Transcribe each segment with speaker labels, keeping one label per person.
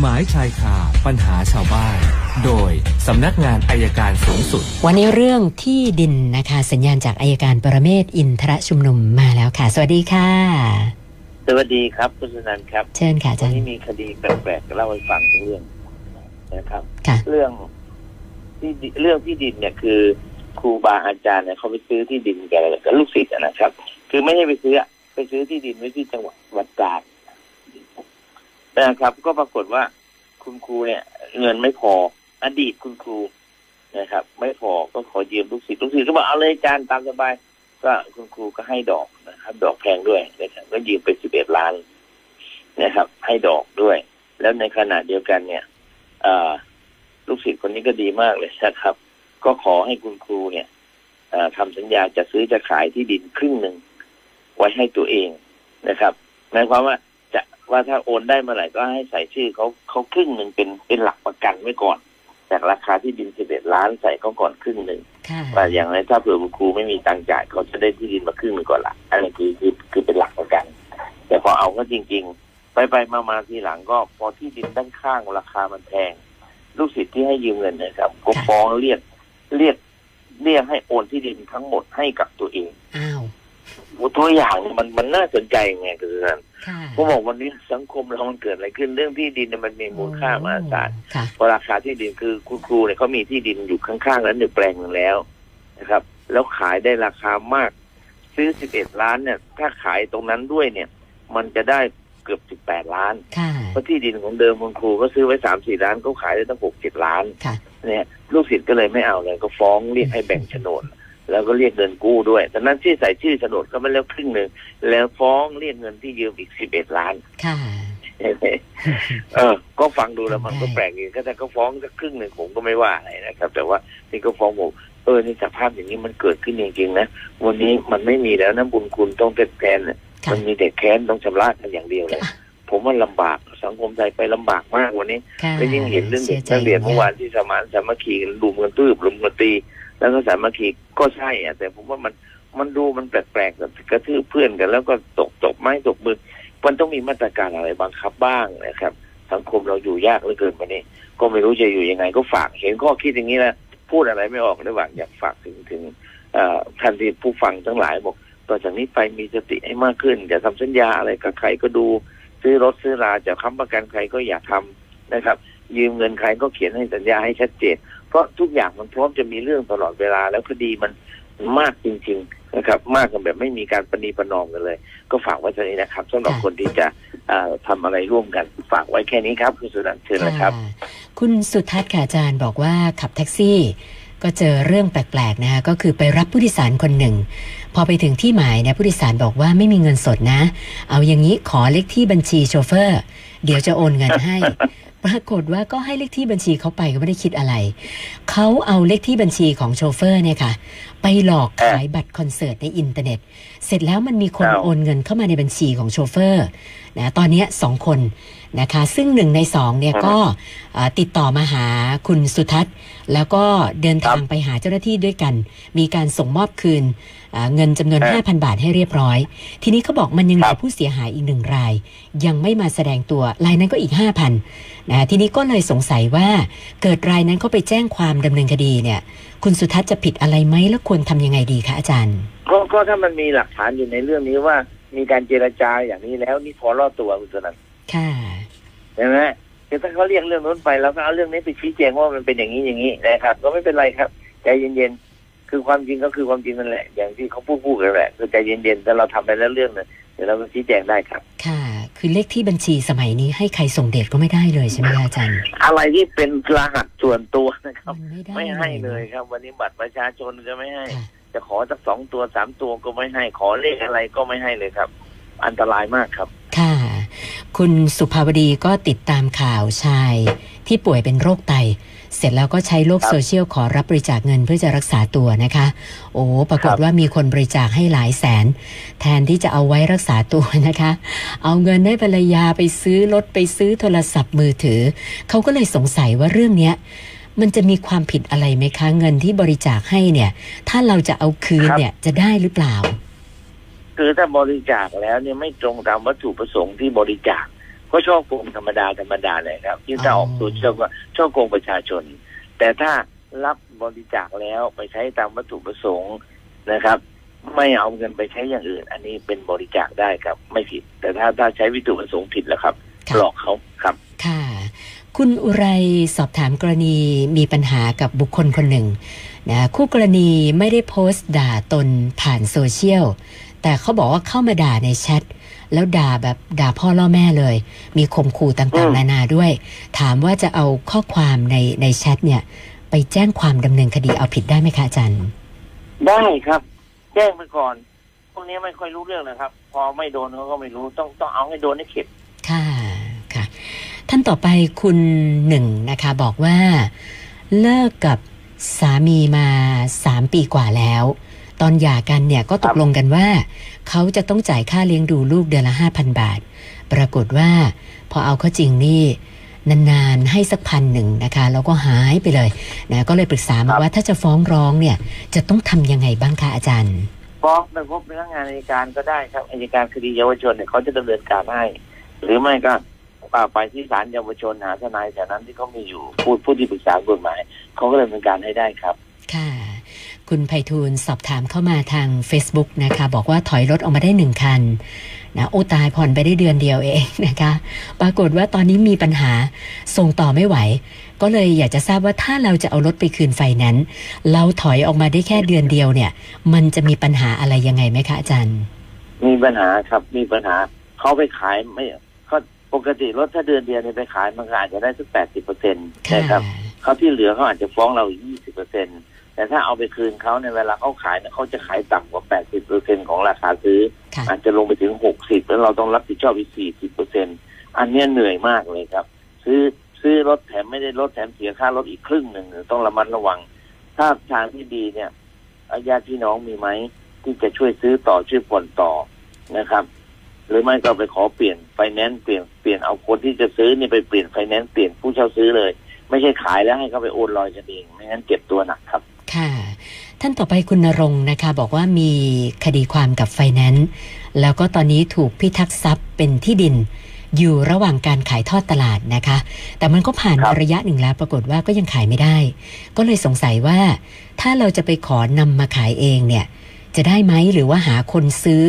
Speaker 1: หมายชายคาปัญหาชาวบ้าน โดยสำนักงานอายการสูงสุด
Speaker 2: วันนี้เรื่องที่ดินนะคะ สัญญาณจากอายการปรเมศวร์อินทรชุมนุมมาแล้วค่ะ สวัสดีค่ะ
Speaker 3: สวัสดีครับคุณสุนันท์ครับ
Speaker 2: เชิญค่ะอา
Speaker 3: วั
Speaker 2: จานร
Speaker 3: นี้
Speaker 2: ย์
Speaker 3: มีคดีแปลกๆเล่าให้ฟังเรื่องนะครับ
Speaker 2: ค่ะ
Speaker 3: เรื่องที่ดิเรื่องที่ดินเนี่ยคือครูบาอาจารย์เนี่ยเขาไปซื้อที่ดินแกกับลูกศิษย์อะนะครับ คือไม่ใช่ไปซื้ออะไปซื้อที่ดินไว้ที่จังหวัดวัดตราด นะครับ ก็ปรากฏว่าคุณครูเนี่ย เงินไม่พอ อดีตคุณครูนะครับ ไม่พอก็ขอยืมลูกศิษย์ลูกศิษย์ก็บอกเอาเลยอาจารย์ตามสบายก็คุณครูก็ให้ดอกนะครับ ดอกแพงด้วยนะครับก็ยืมไปสิบเอ็ดล้านนะครับ ให้ดอกด้วย แล้วในขณะเดียวกันเนี่ยอ่อลูกศิษย์คนนี้ก็ดีมากเลยนะครับ ก็ขอให้คุณครูเนี่ยเอ่อทำสัญญาจะซื้อจะขายที่ดินครึ่งหนึ่งไว้ให้ตัวเองนะครับหมายความว่า ว่าถ้าโอนได้เมื่อไหร่ก็ให้ใส่ชื่อเขาเขาครึ่งหนึ่งเป็นเป็นหลักประกันไว้ก่อนจากราคาที่ดินสิบเอ็ดล้านใส่เขาก่อนครึ่งหนึ่ง
Speaker 2: ค่ะ
Speaker 3: ว่าอย่างไรถ้าเผื่อคุณครูไม่มีตังค์จ่ายเขาจะได้ที่ดินมาครึ่งหนึ่งก่อนละอันนี้คือคือคือเป็นหลักประกัน แต่พอเอาก็จริง ๆ ไปไปมามาทีหลังก็พอที่ดินด้านข้างราคามันแพง ลูกศิษย์ที่ให้ยืมเงินนะครับก็ฟ้องเรียกเรียกเรียกให้โอนที่ดินทั้งหมดให้กับตัวเอง
Speaker 2: อ้าว
Speaker 3: โอ้ ตัวอย่างเนี่ยมันมันน่าสนใจไงคือท่าน
Speaker 2: ค่ะ
Speaker 3: ผมบอกวันนี้สังคมเรามันเกิดอะไรขึ้นเรื่องที่ดินเนี่ยมันมีมูลค่ามหาศาล
Speaker 2: ค่ะ
Speaker 3: เพราะราคาที่ดินคือคุณครูเนี่ยเขามีที่ดินอยู่ข้างๆนั้นหนึ่งแปลงหนึ่งแล้วนะครับ แล้วขายได้ราคามาก ซื้อสิบเอ็ดล้านเนี่ย ถ้าขายตรงนั้นด้วยเนี่ย มันจะได้เกือบสิบแปดล้าน
Speaker 2: ค่ะ
Speaker 3: เพราะที่ดินของเดิมคุณครูก็ซื้อไว้สามสี่ล้านเขาขายได้ตั้งหกเจ็ดล้าน
Speaker 2: ค่ะ
Speaker 3: เนี่ยลูกศิษย์ก็เลยไม่เอาเลยก็ฟ้องเรียกให้แบ่งโฉนด แล้วก็เรียกเงินกู้ด้วยแต่นั้นที่ใส่ชื่อโฉนดก็ไม่แล้วครึ่งหนึ่งแล้วฟ้องเรียกเงินที่ยืมอีกสิบเอ็ดล้าน
Speaker 2: ค่ะ
Speaker 3: เออ ก็ฟังดูแล้วมันก็แปลกดีก็แต่ก็ฟ้องสักครึ่งหนึ่งผมก็ไม่ว่าอะไรนะครับ แต่ว่านี่ก็ฟ้องผมเออนี่สภาพอย่างนี้มันเกิดขึ้นจริงๆนะวันนี้มันไม่มีแล้วนะบุญคุณต้องแทนเนี่ย
Speaker 2: ค่ะ
Speaker 3: มันมีแต่แค้นต้องชำระกันอย่างเดียวเลยผมว่าลำบากสังคมไทยไปลำบากมากวันนี้
Speaker 2: ค่ะ
Speaker 3: ก็ยิ่งเห็นเรื่องเด็ก
Speaker 2: สี
Speaker 3: นักเรียน
Speaker 2: ใจ
Speaker 3: เมื่อวานที่สมานสามัคคีกันลุมกันตื้บลุมกันตี แล้วก็สามัคคีก็ใช่อะแต่ผมว่ามันมันดูมันแปลกๆแบบกระทืบเพื่อนกัน แล้วก็ตกตกไม้ตกมือมันต้องมีมาตรการอะไรบังคับบ้างนะครับ สังคมเราอยู่ยากเหลือเกินวันนี้ ก็ไม่รู้จะอยู่ยังไง ก็ฝากเห็นข้อคิดอย่างนี้แล้วพูดอะไรไม่ออกระหว่างอยากฝากถึงถึงท่านที่ผู้ฟังทั้งหลายบอกต่อจากนี้ไปมีสติให้มากขึ้นอย่าทำสัญญาอะไรกับใครก็ดู ซื้อรถซื้อราจะค้ำประกันใครก็อย่าทำนะครับ ยืมเงินใครก็เขียนให้สัญญาให้ชัดเจน เพราะทุกอย่างมันพร้อมจะมีเรื่องตลอดเวลา แล้วคดีมันมากจริง ๆนะครับ มากกันแบบไม่มีการประนีประนอมกันเลย ก็ฝากไว้เท่านี้นะครับสำหรับ
Speaker 2: ค
Speaker 3: นที่จะเอ่อทำอะไรร่วมกัน ฝากไว้แค่นี้ครับ คุณสุนันท์เชิญนะครับ
Speaker 2: คุณสุทัศน์ค่ะอาจารย์บอกว่าขับแท็กซี่ก็เจอเรื่องแปลกๆนะคะก็คือไปรับผู้โดยสารคนหนึ่ง พอไปถึงที่หมายเนี่ยผู้โดยสารบอกว่าไม่มีเงินสดนะ เอาอย่างนี้ขอเลขที่บัญชีโชเฟอร์ เดี๋ยวจะโอนเงินให้ ปรากฏว่าก็ให้เลขที่บัญชีเขาไปก็ไม่ได้คิดอะไร เขาเอาเลขที่บัญชีของโชเฟอร์เนี่ยค่ะไปหลอกขายบัตรคอนเสิร์ตในอินเทอร์เน็ต เสร็จแล้วมันมีคน
Speaker 3: อ้าว
Speaker 2: โอนเงินเข้ามาในบัญชีของโชเฟอร์นะตอนเนี้ยสองคนนะคะ ซึ่งหนึ่งในสองเนี่ยก็เอ่อติดต่อมาหาคุณสุทัศน์ แล้วก็เดินทางไปหาเจ้าหน้าที่ด้วยกัน มีการส่งมอบคืนเอ่อเงินจำนวน
Speaker 3: ครับ
Speaker 2: 5,000 บาทให้เรียบร้อย ทีนี้เขาบอกมันยังเหลื
Speaker 3: ครั
Speaker 2: อบผู้เสียหายอีกหนึ่งราย ยังไม่มาแสดงตัวรายนั้นก็อีก 5,000นะทีนี้ก็เลยสงสัยว่าเกิดรายนั้นเขาไปแจ้งความดำเนินคดีเนี่ย คุณสุทัศน์จะผิดอะไรไหมแล้วควรทำยังไงดีคะอาจารย์
Speaker 3: ก็ก็ถ้ามันมีหลักฐานอยู่ในเรื่องนี้ว่ามีการเจรจาอย่างนี้แล้วนี่พอรอดตัวคุณสุนันท์
Speaker 2: ค่ะ
Speaker 3: ใช่ไหมคือถ้าเขาเรียกเรื่องนู้นไปแล้วก็เอาเรื่องนี้ไปชี้แจงว่ามันเป็นอย่างนี้อย่างนี้นะครับ ก็ไม่เป็นไรครับใจเย็นๆ คือความจริงก็คือความจริงนั่นแหละ อย่างที่เขาพูดพูดกันแหละคือใจเย็นๆแต่เราทำไปแล้วเรื่องนึงเดี๋ยวเราก็ชี้แจงได้ครับ
Speaker 2: ค่ะ คือเลขที่บัญชีสมัยนี้ให้ใครส่งเดทก็ไม่ได้เลยใช่ไหมคะอาจารย์
Speaker 3: อะไรที่เป็นรหัสส่วนตัวนะครับ
Speaker 2: มันไม่ได้
Speaker 3: ไม่ให้เลย
Speaker 2: นะ
Speaker 3: ครับ วันนี้บัตรประชาชนก็ไม่ให้
Speaker 2: ค่ะ
Speaker 3: จะขอสักสองตัวสามตัวก็ไม่ให้ ขอเลขอะไรก็ไม่ให้เลยครับ อันตรายมากครับ
Speaker 2: ค่ะ คุณสุภาวดีก็ติดตามข่าวชาย ที่ป่วยเป็นโรคไต เสร็จแล้วก็ใช้โลก
Speaker 3: ครับ
Speaker 2: โซเชียลขอรับบริจาคเงินเพื่อจะรักษาตัวนะคะ โอ้ปรากฏ
Speaker 3: ครับ
Speaker 2: ว่ามีคนบริจาคให้หลายแสน แทนที่จะเอาไว้รักษาตัวนะคะ เอาเงินให้ภรรยาไปซื้อรถไปซื้อโทรศัพท์มือถือ เขาก็เลยสงสัยว่าเรื่องเนี้ยมันจะมีความผิดอะไรไหมคะ เงินที่บริจาคให้เนี่ย ถ้าเราจะเอาคืน
Speaker 3: ครับ
Speaker 2: เนี่ยจะได้หรือเปล่า
Speaker 3: คือถ้าบริจาคแล้วเนี่ยไม่ตรงตามวัตถุประสงค์ที่บริจาค ก็ช่อโกงธรรมดาธรรมดาเลยครับที่ถ้า
Speaker 2: อ๋อ
Speaker 3: ออกโซเชียลก็ช่อโกงประชาชน แต่ถ้ารับบริจาคแล้วไปใช้ตามวัตถุประสงค์นะครับ ไม่เอาเงินไปใช้อย่างอื่น อันนี้เป็นบริจาคได้ครับ ไม่ผิด แต่ถ้าถ้าใช้วัตถุประสงค์ผิดแล้วครับ
Speaker 2: ค่ะ
Speaker 3: หลอกเขาครับ
Speaker 2: ค่ะ คุณอุไรสอบถามกรณีมีปัญหากับบุคคลคนหนึ่งนะคู่กรณีไม่ได้โพสต์ด่าตนผ่านโซเชียล แต่เขาบอกว่าเข้ามาด่าในแชทแล้วด่าแบบด่าพ่อล่อแม่เลย มีข่มขู่ต่าง
Speaker 3: อื
Speaker 2: ๆ
Speaker 3: ม
Speaker 2: นานาด้วย ถามว่าจะเอาข้อความในในแชทเนี่ย ไปแจ้งความดำเนินคดีเอาผิดได้ไหมคะอาจารย์
Speaker 3: ได้ครับ แจ้งไปก่อน พวกนี้ไม่ค่อยรู้เรื่องนะครับ พอไม่โดนเขาก็ไม่รู้ต้องต้องเอาให้โดนให้เข็ด
Speaker 2: ค่ะค่ะ ท่านต่อไปคุณหนึ่งนะคะ บอกว่าเลิกกับสามีมาสามปีกว่าแล้ว ตอนหย่ากันเนี่ยก็ตกลงกันว่า เขาจะต้องจ่ายค่าเลี้ยงดูลูกเดือนละห้าพันบาท ปรากฏว่า พอเอาเข้าจริงนี่นานๆให้สักพันหนึ่งนะคะแล้วก็หายไปเลยนะก็เลยปรึกษา
Speaker 3: ค
Speaker 2: มา
Speaker 3: รับ
Speaker 2: ว่าถ้าจะฟ้องร้องเนี่ย จะต้องทำยังไงบ้างคะอาจารย์
Speaker 3: ฟ้องไปพบพนักงานอัยการก็ได้ครับอัยการคดีเยาวชนเนี่ยเขาจะดำเนินการให้ หรือไม่ก็ป่าไปที่ศาลเยาวชนหาทนายแถวนั้นที่เขามีอยู่ผู้ผู้ที่ปรึกษากฎหมายเขาก็ดำเนินการให้ได้ครับ
Speaker 2: ค่ะ คุณไพฑูรย์สอบถามเข้ามาทาง Facebook นะคะ บอกว่าถอยรถออกมาได้หนึ่งคันนะโอ้ตายผ่อนไปได้เดือนเดียวเองนะคะ ปรากฏว่าตอนนี้มีปัญหาส่งต่อไม่ไหว ก็เลยอยากจะทราบว่าถ้าเราจะเอารถไปคืนไฟแนนซ์เราถอยออกมาได้แค่เดือนเดียวเนี่ย มันจะมีปัญหาอะไรยังไงไหมคะอาจารย์
Speaker 3: มีปัญหาครับมีปัญหาเขาไปขายไม่เขาปกติรถถ้าเดือนเดียวเนี่ยไปขายมันก็อาจจะได้สักแปดสิบเปอร์เซ็นต์
Speaker 2: ค่ะ
Speaker 3: นะครับเขาที่เหลือเขาอาจจะฟ้องเราอีกยี่สิบเปอร์เซ็นต์ แต่ถ้าเอาไปคืนเขาในยเวลาเขาขายเนี่ยเขาจะขายต่ำกว่าแปดสิบเปอร์เซ็นต์ของราคาซื้อ
Speaker 2: ค่ะ
Speaker 3: อาจจะลงไปถึงหกสิบแล้วเราต้องรับผิดชอบอีกสี่สิบเปอร์เซ็นอันเนี้ยเหนื่อยมากเลยครับ ซื้อซื้อรถแถมไม่ได้รถแถมเสียค่ารถอีกครึ่งหนึ่งต้องระมัดระวัง ถ้าทางที่ดีเนี่ยญาติพี่น้องมีไหมที่จะช่วยซื้อต่อช่วยผ่อนต่อนะครับ หรือไม่ก็ไปขอเปลี่ยนไฟแนนซ์เปลี่ยนเปลี่ยนเอาคนที่จะซื้อนี่ไปเปลี่ยนไฟแนนซ์เปลี่ยนผู้เช่าซื้อเลย ไม่ใช่ขายแล้วให้เขาไปโอนลอยกันเองไม่งั้นเจ็บตัวหนักครับ
Speaker 2: ค่ะ ท่านต่อไปคุณนรงค์นะคะ บอกว่ามีคดีความกับไฟแนนซ์แล้วก็ตอนนี้ถูกพิทักษ์ทรัพย์เป็นที่ดิน อยู่ระหว่างการขายทอดตลาดนะคะ แต่มันก็ผ่าน
Speaker 3: ครับ
Speaker 2: ระยะหนึ่งแล้ว ปรากฏว่าก็ยังขายไม่ได้ ก็เลยสงสัยว่า ถ้าเราจะไปขอนำมาขายเองเนี่ย จะได้ไหมหรือว่าหาคนซื้อ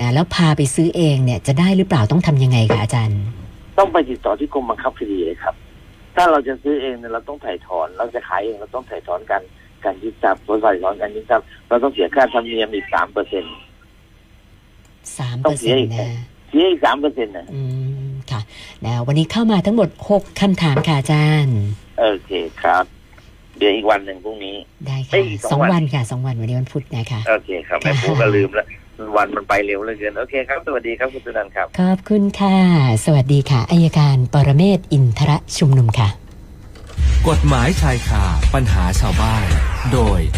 Speaker 2: นะแล้วพาไปซื้อเองเนี่ยจะได้หรือเปล่าต้องทำยังไงคะอาจารย์
Speaker 3: ต้องไปติดต่อที่กรมบังคับคดีเลยครับถ้าเราจะซื้อเองเนี่ยเราต้องถ่ายถอน เราจะขายเองเราต้องถ่ายถอนกัน การยึดทรัพย์ผลถ่ายถอนการยึดทรัพย์เราต้องเสียค่าธรรมเนียมอีกสามเปอร์เซ็นต์
Speaker 2: สาม
Speaker 3: ต้
Speaker 2: เป
Speaker 3: อ
Speaker 2: องร์
Speaker 3: เสี
Speaker 2: เซ็
Speaker 3: ย
Speaker 2: น
Speaker 3: อี
Speaker 2: ต์
Speaker 3: ก
Speaker 2: นะ
Speaker 3: เสียอีกสามเปอร์เซ็นต์นะ
Speaker 2: อืมค่ะนะวันนี้เข้ามาทั้งหมดหกคำถามค่ะอาจารย์
Speaker 3: โอเคครับ เดี๋ยวอีกวันหนึ่งพรุ่งนี้
Speaker 2: ได้
Speaker 3: เอ้
Speaker 2: ค่ะ
Speaker 3: ยสอง
Speaker 2: สอง
Speaker 3: วัน
Speaker 2: วันค่ะสองวันวันนี้วันพุธนะคะ
Speaker 3: โอเคครับแม่พูก็ลืมแล้ววันมันไปเร็วเหลือเกิน โอเคครับ สวัสดีครับ คุณสุนันท์ครับ
Speaker 2: ขอบคุณค่ะ สวัสดีค่ะอายการปรเมศวร์อินทรชุมนุมค่ะ
Speaker 1: กฎหมายชายคาปัญหาชาวบ้าน โดย